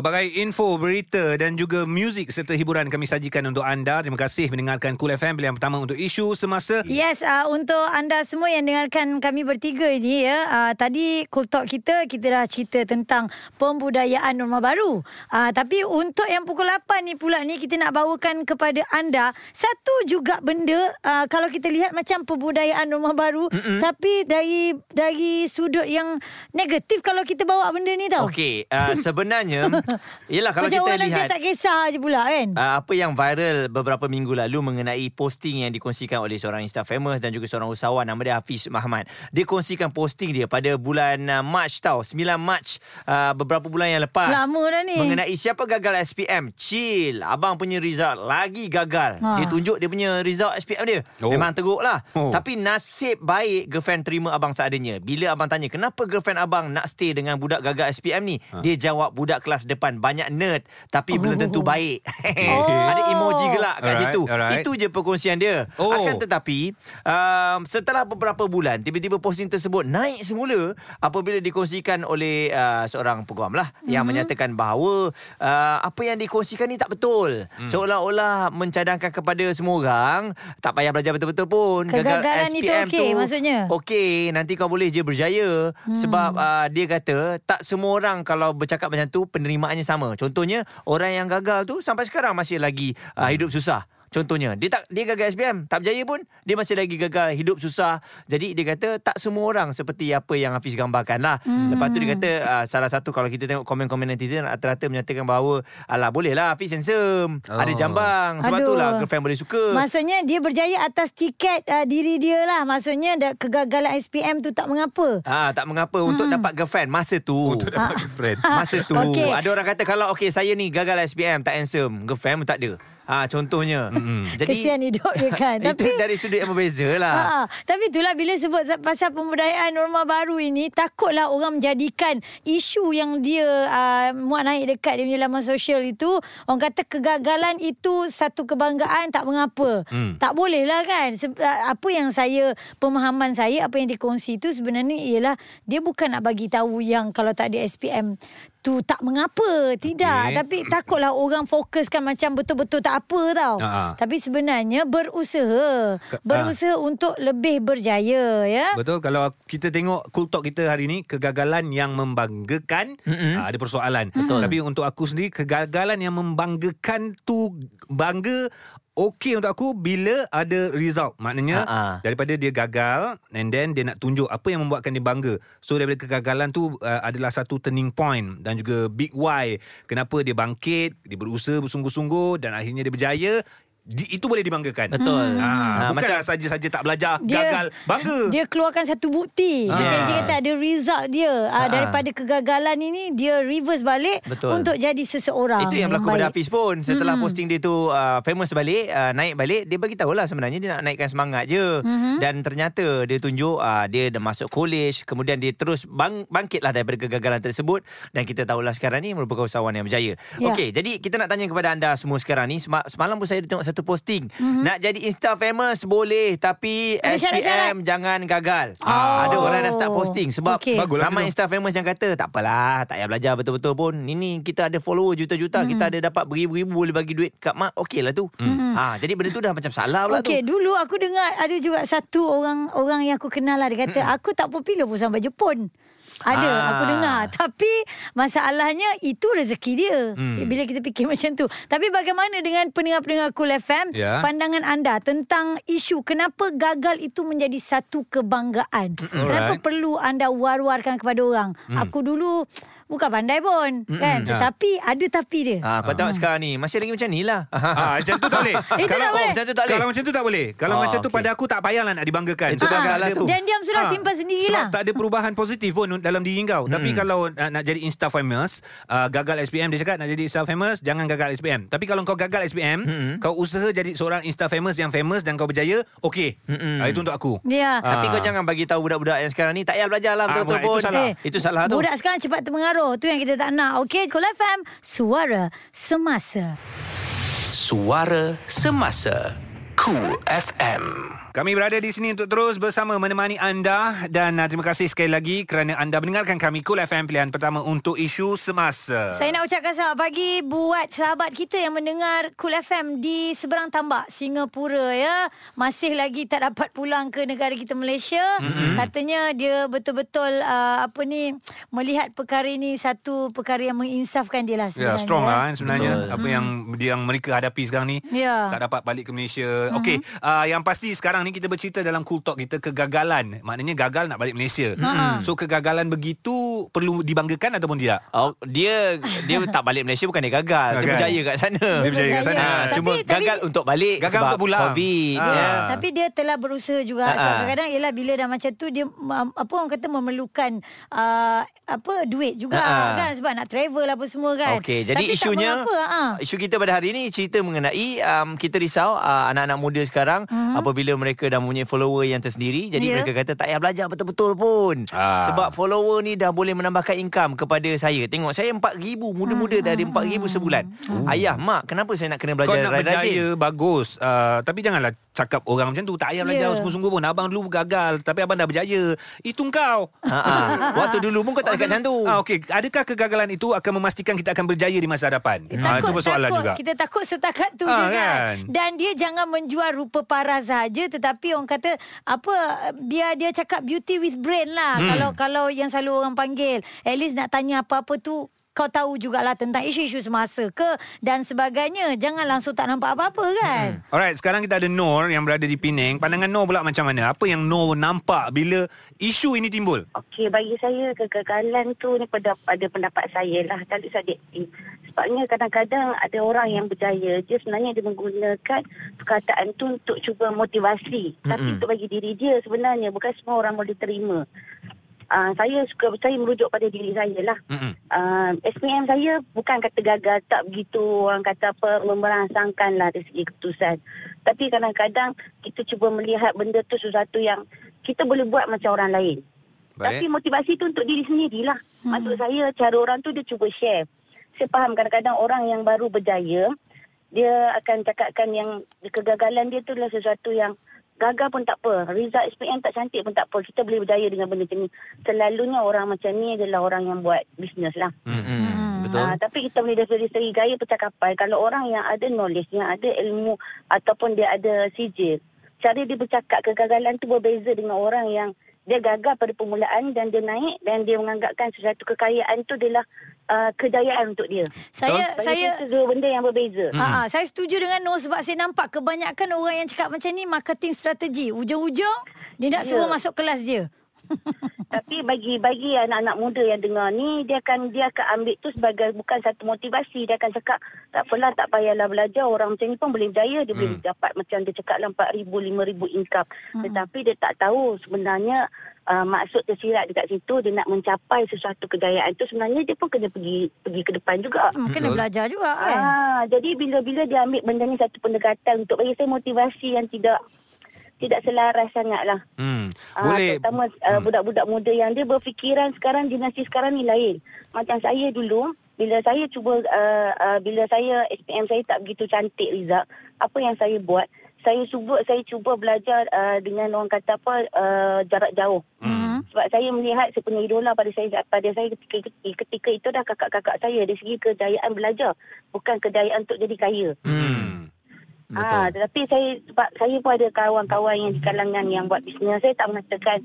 Pelbagai info, berita dan juga muzik serta hiburan kami sajikan untuk anda. Terima kasih mendengarkan Cool FM pilihan pertama untuk isu semasa. Yes, uh, untuk anda semua yang dengarkan kami bertiga ini ya. Uh, tadi Cool Talk kita, kita dah cerita tentang pembudayaan norma baru. Uh, tapi untuk yang pukul 8 ni pula ni, kita nak bawakan kepada anda satu juga benda. Uh, kalau kita lihat macam pembudayaan norma baru. Mm-mm. Tapi dari dari sudut yang negatif kalau kita bawa benda ni tau. Okey, uh, sebenarnya Yelah kalau Macam kita orang lihat Macam tak kisah je pula kan? Uh, Apa yang viral beberapa minggu lalu Mengenai posting yang dikongsikan oleh seorang Insta famous Dan juga seorang usahawan Nama dia Hafiz Mahmad. Dia kongsikan posting dia pada bulan uh, March tau 9 March uh, Beberapa bulan yang lepas. Lama dah ni. Mengenai siapa gagal SPM Chill Abang punya result lagi gagal. Ha. Dia tunjuk dia punya result SPM dia. Oh. Memang teruk lah oh. Tapi nasib baik girlfriend terima abang seadanya. Bila abang tanya Kenapa girlfriend abang nak stay dengan budak gagal SPM ni? Ha. Dia jawab budak kelas depan banyak nerd tapi oh. belum tentu baik. Oh. Ada emoji gelak kat alright, situ. Alright. Itu je perkongsian dia. Oh. Akan tetapi um, setelah beberapa bulan tiba-tiba posting tersebut naik semula apabila dikongsikan oleh uh, seorang peguam lah mm-hmm. yang menyatakan bahawa uh, apa yang dikongsikan ni tak betul. Mm. Seolah-olah mencadangkan kepada semua orang tak payah belajar betul-betul pun. Kegagalan itu okey maksudnya. Okey, nanti kau boleh je berjaya mm. sebab uh, dia kata tak semua orang kalau bercakap macam tu penerimaannya sama. Contohnya orang yang gagal tu sampai sekarang masih lagi uh, hidup susah. Contohnya dia tak dia gagal SPM tak berjaya pun dia masih lagi gagal hidup susah. Jadi dia kata tak semua orang seperti apa yang Hafiz gambarkan lah. Hmm. Lepas tu dia kata uh, salah satu kalau kita tengok komen-komen netizen rata-rata menyatakan bahawa alah boleh lah Hafiz handsome. Oh. Ada jambang. Sebab tu lah girlfriend boleh suka. Maksudnya dia berjaya atas tiket uh, diri dia lah. Maksudnya kegagalan SPM tu tak mengapa. Ah tak mengapa hmm. untuk dapat girlfriend masa tu. Untuk dapat girlfriend. Masa tu. Okay. Ada orang kata kalau okay saya ni gagal SPM tak handsome. Girlfriend pun tak ada. Ah contohnya. Mm-hmm. Jadi kesian hidup dia kan. tapi itu dari sudut yang berbeza lah. Ha, tapi itulah bila sebut pasal pembudayaan norma baru ini takutlah orang menjadikan isu yang dia uh, muat naik dekat dia punya laman sosial itu orang kata kegagalan itu satu kebanggaan tak mengapa. Mm. Tak boleh lah kan. apa yang saya pemahaman saya apa yang dikongsi itu sebenarnya ialah dia bukan nak bagi tahu yang kalau tak ada SPM tu tak mengapa tidak. Okay. tapi takutlah orang fokuskan macam betul-betul tak apa tau. Uh-huh. tapi sebenarnya berusaha. Berusaha uh. untuk lebih berjaya ya. Betul. Kalau kita tengok cool talk kita hari ni kegagalan yang membanggakan uh, ada persoalan. Betul. Tapi untuk aku sendiri kegagalan yang membanggakan tu bangga okey untuk aku bila ada result. Maknanya uh-huh. daripada dia gagal and then dia nak tunjuk apa yang membuatkan dia bangga. So daripada kegagalan tu uh, adalah satu turning point dan juga big why kenapa dia bangkit, dia berusaha bersungguh-sungguh dan akhirnya dia berjaya di, itu boleh dibanggakan. Betul. Ha, ha, bukanlah saja-saja tak belajar, dia, gagal, bangga. Dia keluarkan satu bukti. Ha. Macam dia kata ada result dia. Ha. Daripada kegagalan ini, dia reverse balik Betul. untuk jadi seseorang. Itu yang berlaku pada Hafiz pun. Setelah hmm. posting dia tu uh, famous balik, uh, naik balik, dia bagi tahu lah sebenarnya dia nak naikkan semangat je. Hmm. Dan ternyata dia tunjuk uh, dia dah masuk college, kemudian dia terus bang, bangkitlah daripada kegagalan tersebut. Dan kita tahulah sekarang ni merupakan usahawan yang berjaya. Ya. Okey, jadi kita nak tanya kepada anda semua sekarang ni. Semalam pun saya tengok satu posting mm-hmm. nak jadi insta famous boleh tapi ada SPM syarat-syarat. jangan gagal. Oh. Ada orang dah start posting sebab okay. ramai insta famous yang kata tak apalah tak payah belajar betul-betul pun. Ini kita ada follower juta-juta, mm-hmm. kita ada dapat beribu-ribu boleh bagi duit kat mak. Okeylah tu. Mm-hmm. Ha jadi benda tu dah macam salah pula okay, tu. Okey, dulu aku dengar ada juga satu orang orang yang aku kenal lah dia kata mm-hmm. aku tak popular pun sampai Jepun. Ada ah. aku dengar Tapi Masalahnya Itu rezeki dia hmm. Bila kita fikir macam tu Tapi bagaimana Dengan pendengar-pendengar Cool FM yeah. Pandangan anda Tentang isu Kenapa gagal itu Menjadi satu kebanggaan mm Kenapa perlu anda War-warkan kepada orang mm. Aku dulu Bukan pandai pun Mm-mm. kan? Tetapi Ada tapi dia. Ha, Kau tengok sekarang ni Masih lagi macam ni lah. Ha, Macam tu tak boleh. Itu kalau, tak boleh. Oh, macam tu tak boleh. Kalau macam tu tak boleh. Kalau oh, macam tu okay. pada aku Tak payahlah nak dibanggakan. Itu ha, lah tu. Dan diam sudah ha, simpan sendirilah Sebab tak ada perubahan positif pun Dalam diri kau. Hmm. Tapi kalau uh, nak jadi Insta famous uh, Gagal SPM Dia cakap nak jadi Insta famous Jangan gagal SPM Tapi kalau kau gagal SPM hmm. Kau usaha jadi seorang Insta famous Yang famous Dan kau berjaya hmm. uh, Itu untuk aku. Ya. Tapi kau jangan bagi tahu budak-budak yang sekarang ni Tak payah belajar lah betul-betul pun Itu salah, eh, itu salah tu. Budak sekarang cepat terpengaruh Tu yang kita tak nak. Okey, Cool FM, suara semasa. Suara semasa. Cool FM. Kami berada di sini untuk terus bersama menemani anda dan uh, terima kasih sekali lagi kerana anda mendengarkan kami Cool FM pilihan pertama untuk isu semasa. Saya nak ucapkan selamat pagi buat sahabat kita yang mendengar Cool FM di seberang tambak Singapura ya. Masih lagi tak dapat pulang ke negara kita Malaysia. Mm-hmm. Katanya dia betul-betul uh, apa ni melihat perkara ini satu perkara yang menginsafkan dia lah sebenarnya. Ya, strong ya. lah kan sebenarnya betul. apa yang yang mereka hadapi sekarang ni. Ya. Tak dapat balik ke Malaysia. Mm-hmm. Okey, uh, yang pasti sekarang sekarang ni kita bercerita dalam Cool Talk kita kegagalan. Maknanya gagal nak balik Malaysia. Mm-hmm. So kegagalan begitu perlu dibanggakan ataupun tidak? Oh, dia dia tak balik Malaysia bukan dia gagal. Dia kan? berjaya kat sana. Dia berjaya kat sana. Ha, cuma tapi, gagal tapi, untuk balik gagal sebab untuk pulang. COVID. Ha. Ya. Tapi dia telah berusaha juga. Ha. Kadang-kadang ialah bila dah macam tu dia apa orang kata memerlukan uh, apa duit juga ha. kan sebab nak travel apa semua kan. Okey, jadi tapi isunya apa, ha. isu kita pada hari ini cerita mengenai um, kita risau uh, anak-anak muda sekarang uh-huh. apabila mereka dah mempunyai follow follower yang tersendiri. Jadi yeah. mereka kata tak payah belajar betul-betul pun. Ah. sebab follower ni dah boleh menambahkan income kepada saya. Tengok saya 4000 muda-muda hmm. dari 4000 sebulan. Hmm. ayah mak kenapa saya nak kena belajar kau nak berjaya bagus. Uh, tapi janganlah cakap orang macam tu. Tak payah belajar yeah. sungguh-sungguh pun. Abang dulu gagal tapi abang dah berjaya. Itu kau ha waktu dulu pun kau tak dekat macam tu. Ah okey. Adakah kegagalan itu akan memastikan kita akan berjaya di masa hadapan? Eh, ha, itu persoalan takut. juga. Kita takut setakat tu ha, kan? kan? Dan dia jangan menjual rupa parah saja tetapi orang kata apa biar dia cakap beauty with brain lah hmm. kalau kalau yang selalu orang panggil at least nak tanya apa-apa tu kau tahu jugalah tentang isu-isu semasa ke dan sebagainya. Jangan langsung tak nampak apa-apa kan. Hmm. Alright, sekarang kita ada Nor yang berada di Penang. Pandangan Nor pula macam mana? Apa yang Nor nampak bila isu ini timbul? Okey, bagi saya kegagalan tu ni pada, pada pendapat saya lah. Tak ada Sebabnya kadang-kadang ada orang yang berjaya. Dia sebenarnya dia menggunakan perkataan tu untuk cuba motivasi. Mm-hmm. Tapi untuk bagi diri dia sebenarnya bukan semua orang boleh terima. Uh, saya suka saya merujuk pada diri saya lah. Mm-hmm. Uh, SPM saya bukan kata gagal tak begitu orang kata apa memerangsangkan lah dari segi keputusan. Tapi kadang-kadang kita cuba melihat benda tu sesuatu yang kita boleh buat macam orang lain. Baik. Tapi motivasi tu untuk diri sendirilah. Mm. Maksud saya cara orang tu dia cuba share. Saya faham kadang-kadang orang yang baru berjaya dia akan cakapkan yang kegagalan dia tu adalah sesuatu yang gagal pun tak apa. Result SPM tak cantik pun tak apa. Kita boleh berjaya dengan benda macam ni. Selalunya orang macam ni adalah orang yang buat bisnes lah. Mm-hmm. Betul. Uh, tapi kita boleh dari segi gaya percakapan. Kalau orang yang ada knowledge, yang ada ilmu ataupun dia ada sijil. Cara dia bercakap kegagalan tu berbeza dengan orang yang dia gagal pada permulaan dan dia naik dan dia menganggapkan sesuatu kekayaan tu adalah uh, kejayaan untuk dia. Saya Bagi saya itu dua benda yang berbeza. Hmm. Ha, saya setuju dengan Noh sebab saya nampak kebanyakan orang yang cakap macam ni marketing strategi. Ujung-ujung dia nak yeah. suruh masuk kelas dia. Tapi bagi bagi anak-anak muda yang dengar ni dia akan dia akan ambil tu sebagai bukan satu motivasi. Dia akan cakap tak apalah tak payahlah belajar. Orang macam ni pun boleh berjaya. Dia hmm. boleh dapat macam dia cakap lah 4000 5000 income. Hmm. tetapi dia tak tahu sebenarnya uh, maksud tersirat dekat situ. Dia nak mencapai sesuatu kejayaan tu sebenarnya dia pun kena pergi pergi ke depan juga. Hmm, kena belajar juga kan? ah jadi bila-bila dia ambil benda ni satu pendekatan untuk bagi saya motivasi yang tidak tidak selaras sangatlah. Hmm. Uh, Boleh. Terutama uh, hmm. budak-budak muda yang dia berfikiran sekarang dinasti sekarang ni lain. Macam saya dulu bila saya cuba uh, uh, bila saya SPM saya tak begitu cantik Riza, apa yang saya buat? Saya cuba saya cuba belajar uh, dengan orang kata apa uh, jarak jauh. Hmm. Sebab saya melihat saya punya idola pada saya pada saya ketika ketika itu dah kakak-kakak saya dari segi kejayaan belajar, bukan kejayaan untuk jadi kaya. Hmm. Ah, tetapi saya sebab saya pun ada kawan-kawan yang di kalangan yang buat bisnes. Saya tak mengatakan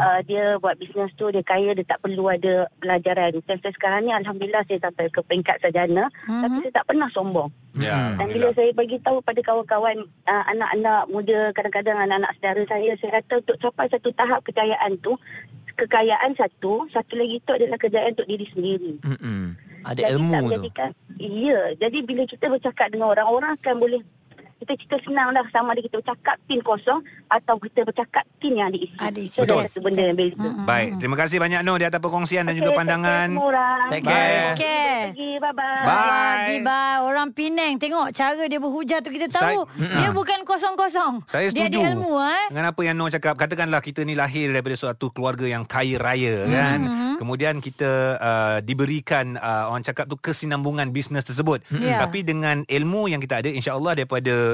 uh, dia buat bisnes tu dia kaya dia tak perlu ada pelajaran. Macam saya sekarang ni alhamdulillah saya sampai ke peringkat sarjana mm-hmm. tapi saya tak pernah sombong. Ya, Dan bila saya bagi tahu pada kawan-kawan uh, anak-anak muda kadang-kadang anak-anak saudara saya saya kata untuk capai satu tahap kejayaan tu kekayaan satu, satu lagi itu adalah kejayaan untuk diri sendiri. Mm-hmm. Ada jadi, ilmu tu. Jadikan, ya, jadi bila kita bercakap dengan orang, orang akan boleh kita cerita senang dah sama ada kita bercakap tin kosong atau kita bercakap tin yang diisi. Ada isi. Betul. Satu benda yang beza. Mm-hmm. Baik, terima kasih banyak Noh di atas perkongsian okay, dan juga pandangan. Take care. Take care. Okay. Bye-bye. Bye. Bye. Orang Penang tengok cara dia berhujah tu kita tahu Saya, dia bukan kosong-kosong. Saya setuju. Dia ada ilmu. Eh? Dengan apa yang Noh cakap, katakanlah kita ni lahir daripada suatu keluarga yang kaya raya mm-hmm. kan. kemudian kita uh, diberikan uh, orang cakap tu kesinambungan bisnes tersebut. Ya. Tapi dengan ilmu yang kita ada insya-Allah daripada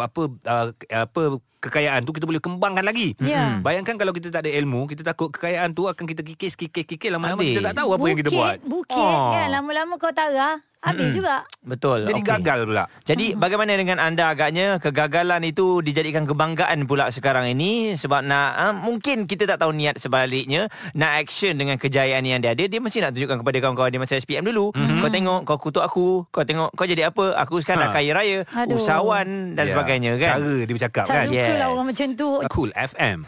apa uh, apa kekayaan tu kita boleh kembangkan lagi. Ya. Bayangkan kalau kita tak ada ilmu, kita takut kekayaan tu akan kita kikis kikis kikis lama-lama kita tak tahu apa yang kita buat. Bukit Oh. kan lama-lama kau tarah habis juga. Betul. Jadi Okey. gagal pula. Jadi bagaimana dengan anda agaknya kegagalan itu dijadikan kebanggaan pula sekarang ini sebab nak uh, mungkin kita tak tahu niat sebaliknya nak action dengan kejayaan yang dia ada dia mesti nak tunjukkan kepada kawan-kawan dia masa SPM dulu mm-hmm. kau tengok kau kutuk aku kau tengok kau jadi apa aku sekarang Ha. dah kaya raya Aduh. usahawan dan Ya, sebagainya kan Cara dia bercakap Tak kan. suka Yes. lah orang macam tu. Cool FM.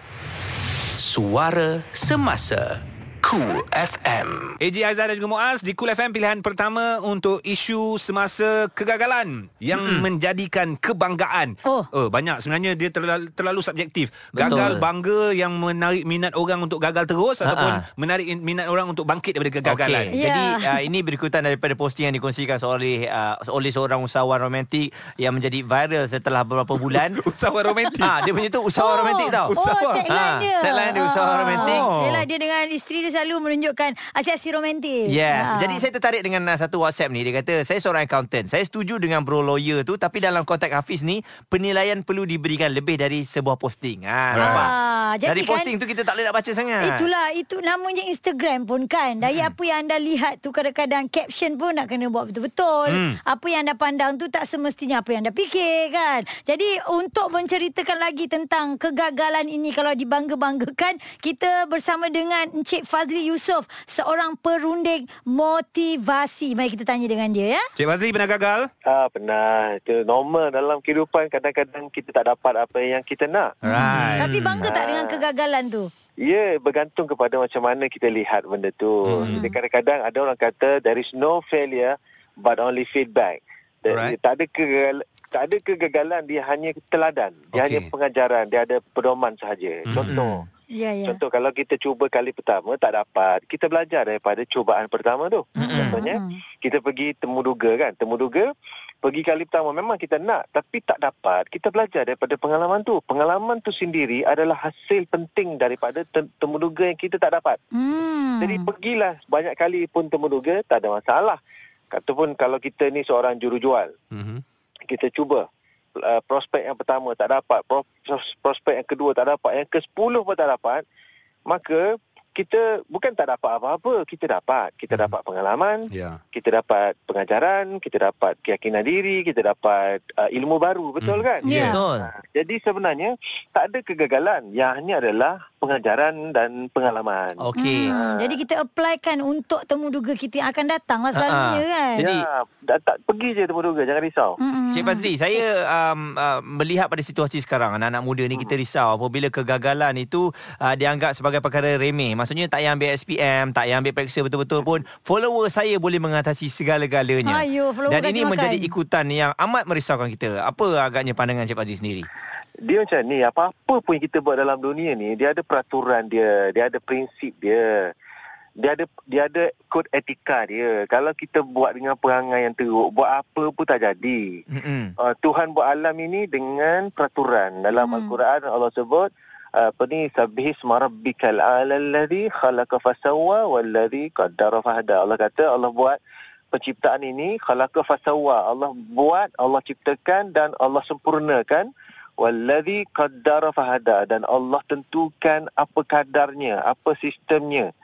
Suara Semasa Cool FM AJ Aizah dan juga Muaz di Cool FM pilihan pertama untuk isu semasa kegagalan yang mm menjadikan kebanggaan. Oh. oh banyak sebenarnya dia terlalu, terlalu subjektif. Betul. Gagal bangga yang menarik minat orang untuk gagal terus Ha-ha. ataupun menarik in- minat orang untuk bangkit daripada kegagalan. Okey, Ya. Jadi uh, ini berikutan daripada posting yang dikongsikan oleh uh, oleh seorang usahawan romantik yang menjadi viral setelah beberapa bulan. Usahawan romantik. ha, dia punya tu usahawan romantik tau. Oh, tagline Ha, dia. tagline dia, usahawan romantik. Oh. Yelah, dia dengan isteri dia selalu menunjukkan aksi-aksi romantik. Yes. Ha. Jadi saya tertarik dengan uh, satu WhatsApp ni. Dia kata, saya seorang accountant. Saya setuju dengan bro lawyer tu. Tapi dalam konteks Hafiz ni, penilaian perlu diberikan lebih dari sebuah posting. Ha, nampak? Ah, jadi dari kan- posting tu kita tak boleh nak baca sangat. Itulah itu namanya Instagram pun kan. Dari Hmm. apa yang anda lihat tu kadang-kadang caption pun nak kena buat betul-betul. Hmm. Apa yang anda pandang tu tak semestinya apa yang anda fikir kan. Jadi untuk menceritakan lagi tentang kegagalan ini kalau dibangga-banggakan kita bersama dengan Encik Fazli Yusof seorang perunding motivasi. Mari kita tanya dengan dia ya. Cik Fazli pernah gagal? Ah pernah. Itu normal dalam kehidupan kadang-kadang kita tak dapat apa yang kita nak. Right. Tapi bangga tak Ah. dengan kegagalan tu? Ya, bergantung kepada macam mana kita lihat benda tu. Hmm. Kadang-kadang ada orang kata there is no failure but only feedback. Dan Alright. Tak ada kegagalan tak ada kegagalan dia hanya teladan dia Okey. hanya pengajaran dia ada pedoman sahaja Hmm. contoh Ya ya. contoh kalau kita cuba kali pertama tak dapat. Kita belajar daripada cubaan pertama tu. Contohnya Hmm. kita pergi temuduga kan? Temuduga pergi kali pertama memang kita nak tapi tak dapat. Kita belajar daripada pengalaman tu. Pengalaman tu sendiri adalah hasil penting daripada tem- temuduga yang kita tak dapat. Hmm. jadi pergilah banyak kali pun temuduga tak ada masalah. Ataupun kalau kita ni seorang jurujual Mhm. kita cuba uh, prospek yang pertama tak dapat pro- pros- prospek yang kedua tak dapat yang ke-10 pun tak dapat maka kita bukan tak dapat apa-apa kita dapat kita Hmm. dapat pengalaman Ya. kita dapat pengajaran, kita dapat keyakinan diri, kita dapat uh, ilmu baru, betul Hmm. kan? Ya. Betul. Jadi sebenarnya tak ada kegagalan, yang hanya adalah pengajaran dan pengalaman. Okey. Hmm, jadi kita applykan untuk temuduga kita yang akan datang lah selalunya Ha-ha. kan. Jadi- ya, tak, tak pergi je temuduga, jangan risau. Mm-mm. Cik Fazli, saya um, uh, melihat pada situasi sekarang anak-anak muda ni kita risau apabila kegagalan itu uh, dianggap sebagai perkara remeh. Maksudnya tak payah ambil SPM, tak payah ambil periksa betul-betul pun follower saya boleh mengatasi segala-galanya. Dan ini makan. menjadi ikutan yang amat merisaukan kita. Apa agaknya pandangan Cik Fazli sendiri? Dia macam ni, apa-apa pun yang kita buat dalam dunia ni, dia ada peraturan dia, dia ada prinsip dia. Dia ada dia ada kod etika dia. Kalau kita buat dengan perangai yang teruk, buat apa pun tak jadi. Mm-mm. uh, Tuhan buat alam ini dengan peraturan. Dalam Hmm. Al-Quran Allah sebut uh, apa ni sabbih isma rabbikal a'la alladhi khalaqa fasawwa walladhi qaddara fahada. Allah kata Allah buat penciptaan ini khalaqa fasawwa. Allah buat, Allah ciptakan dan Allah sempurnakan walladhi qaddara fahada dan Allah tentukan apa kadarnya, apa sistemnya.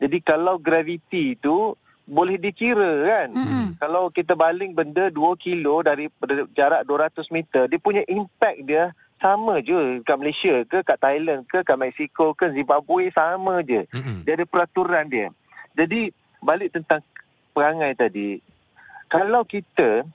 Jadi kalau graviti itu boleh dikira kan. Mm-mm. Kalau kita baling benda 2 kilo dari jarak 200 meter, dia punya impact dia sama je kat Malaysia ke kat Thailand ke kat Mexico ke Zimbabwe sama je. Mhm. Dia ada peraturan dia. Jadi balik tentang perangai tadi. Kalau kita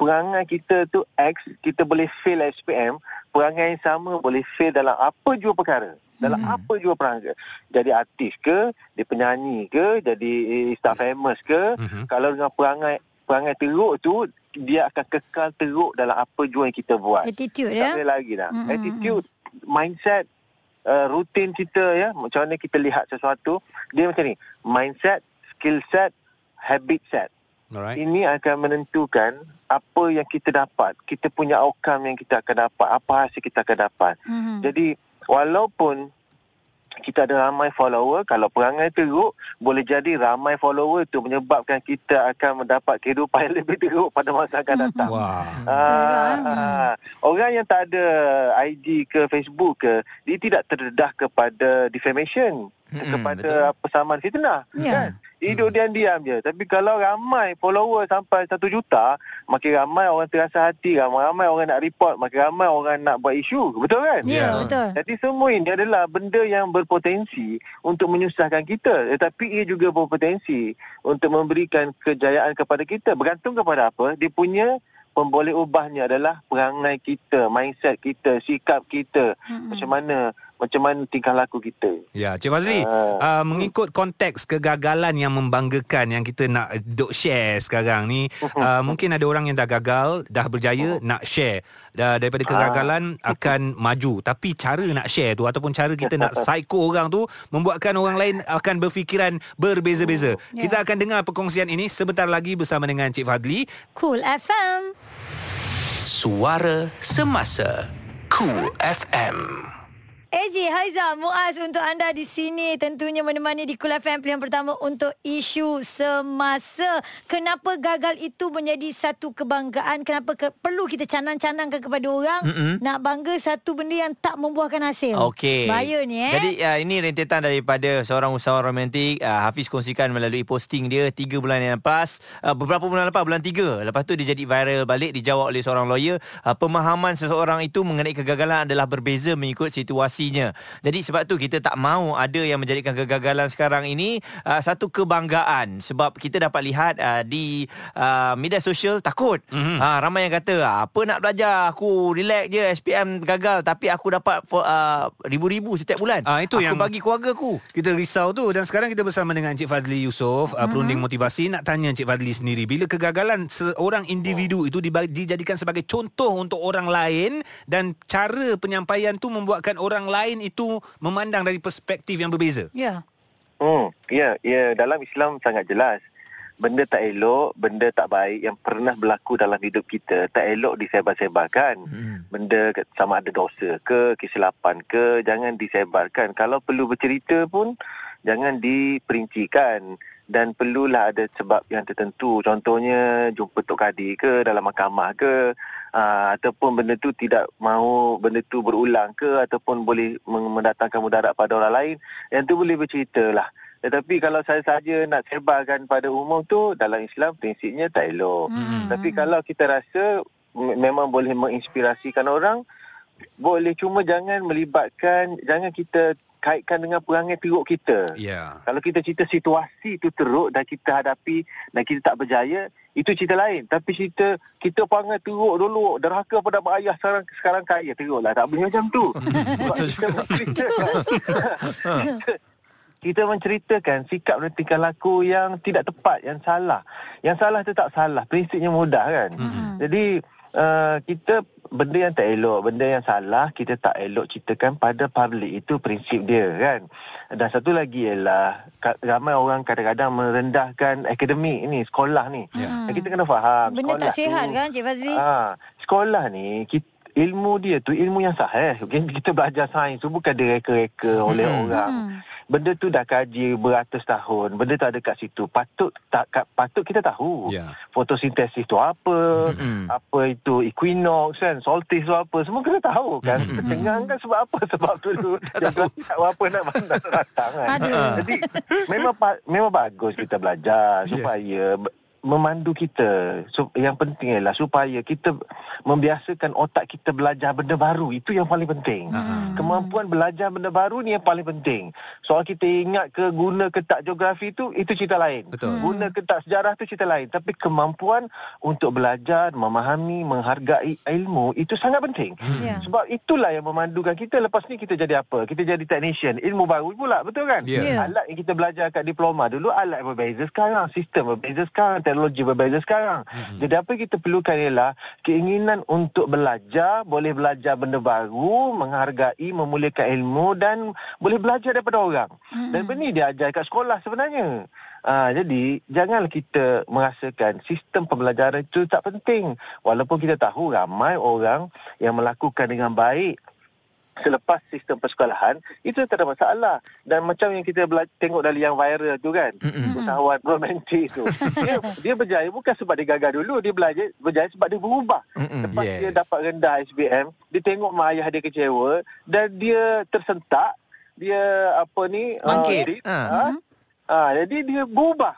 perangai kita tu X, kita boleh fail SPM, perangai yang sama boleh fail dalam apa jua perkara. Dalam Hmm. apa jua perangai. Jadi artis ke, dia penyanyi ke, jadi eh, star famous ke, Mhm. kalau dengan perangai perangai teruk tu dia akan kekal teruk dalam apa jua yang kita buat. Attitude Tak ya. boleh lagi dah. Mm-mm. Attitude, mindset, uh, rutin kita ya, macam mana kita lihat sesuatu, dia macam ni. Mindset, skill set, habit set. Alright. Ini akan menentukan apa yang kita dapat. Kita punya outcome yang kita akan dapat. Apa hasil kita akan dapat. Mhm. Jadi walaupun kita ada ramai follower kalau perangai teruk boleh jadi ramai follower itu menyebabkan kita akan mendapat kehidupan yang lebih teruk pada masa akan datang. Wah. Ah, orang yang tak ada ID ke Facebook ke dia tidak terdedah kepada defamation Mm-mm, kepada persamaan fitnah Ya. kan hidup diam-diam je. Tapi kalau ramai follower sampai satu juta makin ramai orang terasa hati ramai-ramai orang nak report makin ramai orang nak buat isu. Betul kan? Ya, Ya. betul. jadi semua ini adalah benda yang berpotensi untuk menyusahkan kita. Tetapi ia juga berpotensi untuk memberikan kejayaan kepada kita. Bergantung kepada apa? Dia punya pemboleh ubahnya adalah perangai kita mindset kita sikap kita. Mm-mm. macam mana macam mana tingkah laku kita Ya, Cik Fazli, Ah. uh, mengikut konteks kegagalan yang membanggakan yang kita nak duk share sekarang ni, uh, mungkin ada orang yang dah gagal, dah berjaya nak share. Dah daripada kegagalan akan maju. Tapi cara nak share tu ataupun cara kita nak psycho orang tu membuatkan orang lain akan berfikiran berbeza-beza. Ya. Kita akan dengar perkongsian ini sebentar lagi bersama dengan Cik Fadli. Cool FM. Suara Semasa Cool FM AJ Haiza Muaz untuk anda di sini tentunya menemani di Kul FM pilihan pertama untuk isu semasa. Kenapa gagal itu menjadi satu kebanggaan? Kenapa ke, perlu kita canang-canangkan kepada orang Mm-mm. nak bangga satu benda yang tak membuahkan hasil? Okey. Bahaya ni eh. Jadi uh, ini rentetan daripada seorang usahawan romantik uh, Hafiz kongsikan melalui posting dia 3 bulan yang lepas uh, beberapa bulan lepas bulan 3 lepas tu dia jadi viral balik dijawab oleh seorang lawyer uh, pemahaman seseorang itu mengenai kegagalan adalah berbeza mengikut situasinya. Jadi sebab tu kita tak mahu ada yang menjadikan kegagalan sekarang ini uh, satu kebanggaan sebab kita dapat lihat uh, di uh, media sosial takut. Mm-hmm. Uh, ramai yang kata apa nak belajar aku relax je SPM gagal tapi aku dapat for, uh, ribu-ribu setiap bulan. Ah, itu aku yang- bagi keluarga aku. Kita risau tu dan sekarang kita bersama dengan Encik Fadli Yusof, uh, perunding motivasi nak tanya Encik Fadli sendiri bila kegagalan seorang individu itu diba- dijadikan sebagai contoh untuk orang lain dan cara penyampaian tu membuatkan orang lain itu memandang dari perspektif yang berbeza. Ya. Hmm, ya, ya dalam Islam sangat jelas. Benda tak elok, benda tak baik yang pernah berlaku dalam hidup kita tak elok disebar-sebarkan. Hmm. Benda sama ada dosa ke, kesilapan ke, jangan disebarkan. Kalau perlu bercerita pun jangan diperincikan dan perlulah ada sebab yang tertentu. Contohnya jumpa Tok Kadi ke dalam mahkamah ke aa, ataupun benda tu tidak mahu benda tu berulang ke ataupun boleh mendatangkan mudarat pada orang lain. Yang tu boleh bercerita lah. Tetapi kalau saya saja nak sebarkan pada umum tu dalam Islam prinsipnya tak elok. Hmm. Tapi kalau kita rasa memang boleh menginspirasikan orang, boleh cuma jangan melibatkan, jangan kita kaitkan dengan perangai teruk kita. Ya. Kalau kita cerita situasi itu teruk dan kita hadapi dan kita tak berjaya, itu cerita lain. Tapi cerita kita perangai teruk dulu, derhaka pada mak ayah sekarang sekarang kaya teruk lah. Tak boleh macam tu. Kita menceritakan, kita menceritakan sikap dan tingkah laku yang tidak tepat, yang salah. Yang salah tetap salah. Prinsipnya mudah kan. Hmm. Jadi uh, kita benda yang tak elok, benda yang salah kita tak elok ceritakan pada public itu prinsip dia kan. Dan satu lagi ialah ramai orang kadang-kadang merendahkan akademik ni, sekolah ni. Dan kita kena faham Benda tak sekolah sihat tu, kan Cik Fazli? Ah, sekolah ni kita, ilmu dia tu ilmu yang sahih. Kita kita belajar sains tu bukan direka-reka oleh Hmm. orang. Hmm. Benda tu dah kaji beratus tahun. Benda tu ada kat situ. Patut tak kat- patut kita tahu. Ya. Fotosintesis tu apa, Mm-mm. apa itu equinox kan, solstice tu apa, semua kena tahu kan. Kecengang kan sebab apa? Sebab dulu dia tak apa nak datang kan. Aduh. Jadi memang memang bagus kita belajar supaya b- memandu kita. So, yang penting ialah supaya kita membiasakan otak kita belajar benda baru. Itu yang paling penting. Hmm. Kemampuan belajar benda baru ni yang paling penting. Soal kita ingat ke guna ke tak geografi tu, itu cerita lain. Betul. Guna ke tak sejarah tu cerita lain. Tapi kemampuan untuk belajar, memahami, menghargai ilmu, itu sangat penting. Ya. Sebab itulah yang memandukan kita. Lepas ni kita jadi apa? Kita jadi technician. Ilmu baru pula, betul kan? Ya. Ya. Alat yang kita belajar kat diploma dulu, alat berbeza sekarang. Sistem berbeza sekarang. Teknologi berbeza sekarang. Mhm. Jadi apa kita perlukan ialah keinginan untuk belajar, boleh belajar benda baru, menghargai, memuliakan ilmu dan boleh belajar daripada orang. Hmm. Dan benda ni diajar kat sekolah sebenarnya. Ah, jadi janganlah kita merasakan sistem pembelajaran itu tak penting. Walaupun kita tahu ramai orang yang melakukan dengan baik selepas sistem persekolahan itu tak ada masalah dan macam yang kita bela- tengok dari yang viral tu kan Mm-mm. usahawan romantik tu dia, dia berjaya bukan sebab dia gagal dulu dia belajar berjaya sebab dia berubah Mm-mm. lepas Yes. dia dapat rendah SPM dia tengok mak ayah dia kecewa dan dia tersentak dia apa ni Bangkit. uh, Ha. ha. ha, jadi dia berubah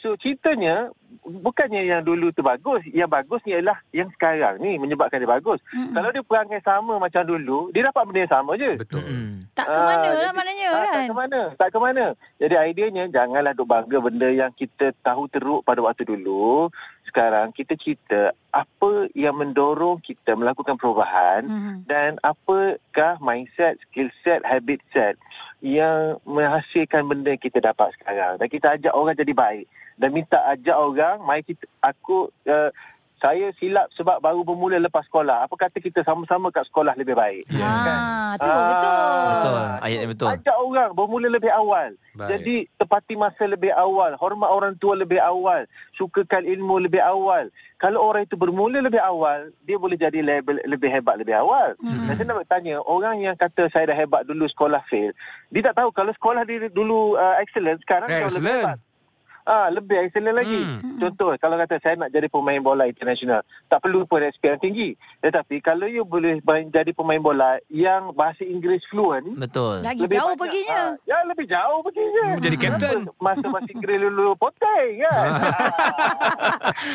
so ceritanya bukannya yang dulu tu bagus yang bagus ni ialah yang sekarang ni menyebabkan dia bagus Mm-mm. kalau dia perangai sama macam dulu dia dapat benda yang sama je Betul. Mm-mm. Tak ke Ah, mana lah jadi- maknanya Ah, kan. Tak ke mana Tak ke mana Jadi ideanya Janganlah duk bangga Benda yang kita tahu teruk Pada waktu dulu Sekarang kita cerita Apa yang mendorong kita Melakukan perubahan Mhm. Dan apakah Mindset Skill set Habit set Yang menghasilkan Benda yang kita dapat sekarang Dan kita ajak orang jadi baik Dan minta ajak orang Mari kita Aku uh, saya silap sebab baru bermula lepas sekolah. Apa kata kita sama-sama kat sekolah lebih baik? Ya. Ah, tu Ah. betul. Betul. Ayat yang betul. Ajak orang bermula lebih awal. Baik. Jadi tepati masa lebih awal, hormat orang tua lebih awal, sukakan ilmu lebih awal. Kalau orang itu bermula lebih awal, dia boleh jadi level lebih hebat lebih awal. Hmm. Dan saya nak tanya, orang yang kata saya dah hebat dulu sekolah fail, dia tak tahu kalau sekolah dia dulu uh, excellent, sekarang jauh lebih Excellent. hebat. Ah, lebih excellent lagi. Hmm. Contoh, kalau kata saya nak jadi pemain bola international, tak perlu pun SPM tinggi. Tetapi kalau you boleh main, jadi pemain bola yang bahasa Inggeris fluent, Betul. Lagi jauh banyak. perginya. Ah, ya, lebih jauh perginya. Jadi kapten. Kenapa Masa masih Inggeris lulu poteng kan?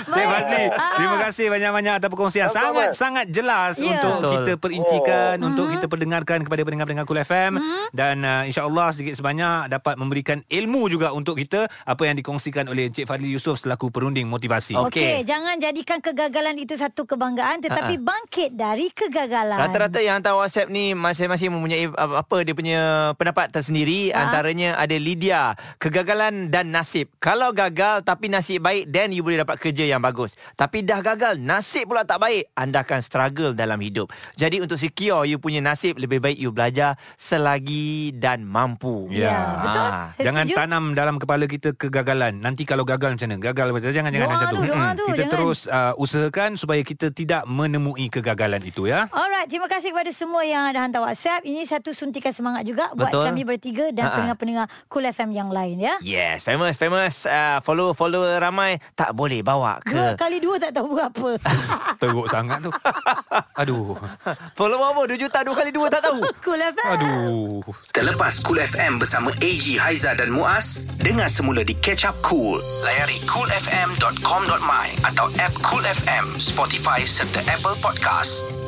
Cik Fadli, Ah. terima kasih banyak-banyak atas perkongsian. Sangat-sangat jelas Ya. untuk Betul. kita perincikan, Oh. untuk kita perdengarkan kepada pendengar-pendengar Kul FM dan uh, insya-Allah sedikit sebanyak dapat memberikan ilmu juga untuk kita apa yang dikongsikan oleh Encik Fadli Yusof selaku perunding motivasi. Okey. Okey, jangan jadikan kegagalan itu satu kebanggaan tetapi bangkit dari kegagalan. Rata-rata yang hantar WhatsApp ni masing-masing mempunyai apa dia punya pendapat tersendiri. Ha? Antaranya ada Lydia, kegagalan dan nasib. Kalau gagal tapi nasib baik then you boleh dapat kerja yang bagus. Tapi dah gagal, nasib pula tak baik, anda akan struggle dalam hidup. Jadi untuk secure you punya nasib lebih baik you belajar selagi dan mampu. Ya, betul. Ah. Saya Jangan setuju. tanam dalam kepala kita kegagalan. Nanti kalau gagal macam mana? Gagal macam jangan jangan Doa macam tu, tu. doa tu, Kita jangan. terus uh, usahakan supaya kita tidak menemui kegagalan itu ya. Alright, terima kasih kepada semua yang ada hantar WhatsApp. Ini satu suntikan semangat juga buat Betul. kami bertiga dan Ha-ha. pendengar-pendengar Cool FM yang lain ya. Yes, famous, famous. Uh, follow, follow ramai. Tak boleh bawa Dua ke... kali dua tak tahu berapa. Teruk sangat tu. Aduh. Follow apa? 2 juta dua kali dua tak tahu. cool FM. Aduh. Terlepas Cool FM bersama AG, Haiza dan Muaz, dengar semula di Catch Up Cool. Layari coolfm.com.my atau app Cool FM, Spotify serta Apple Podcast.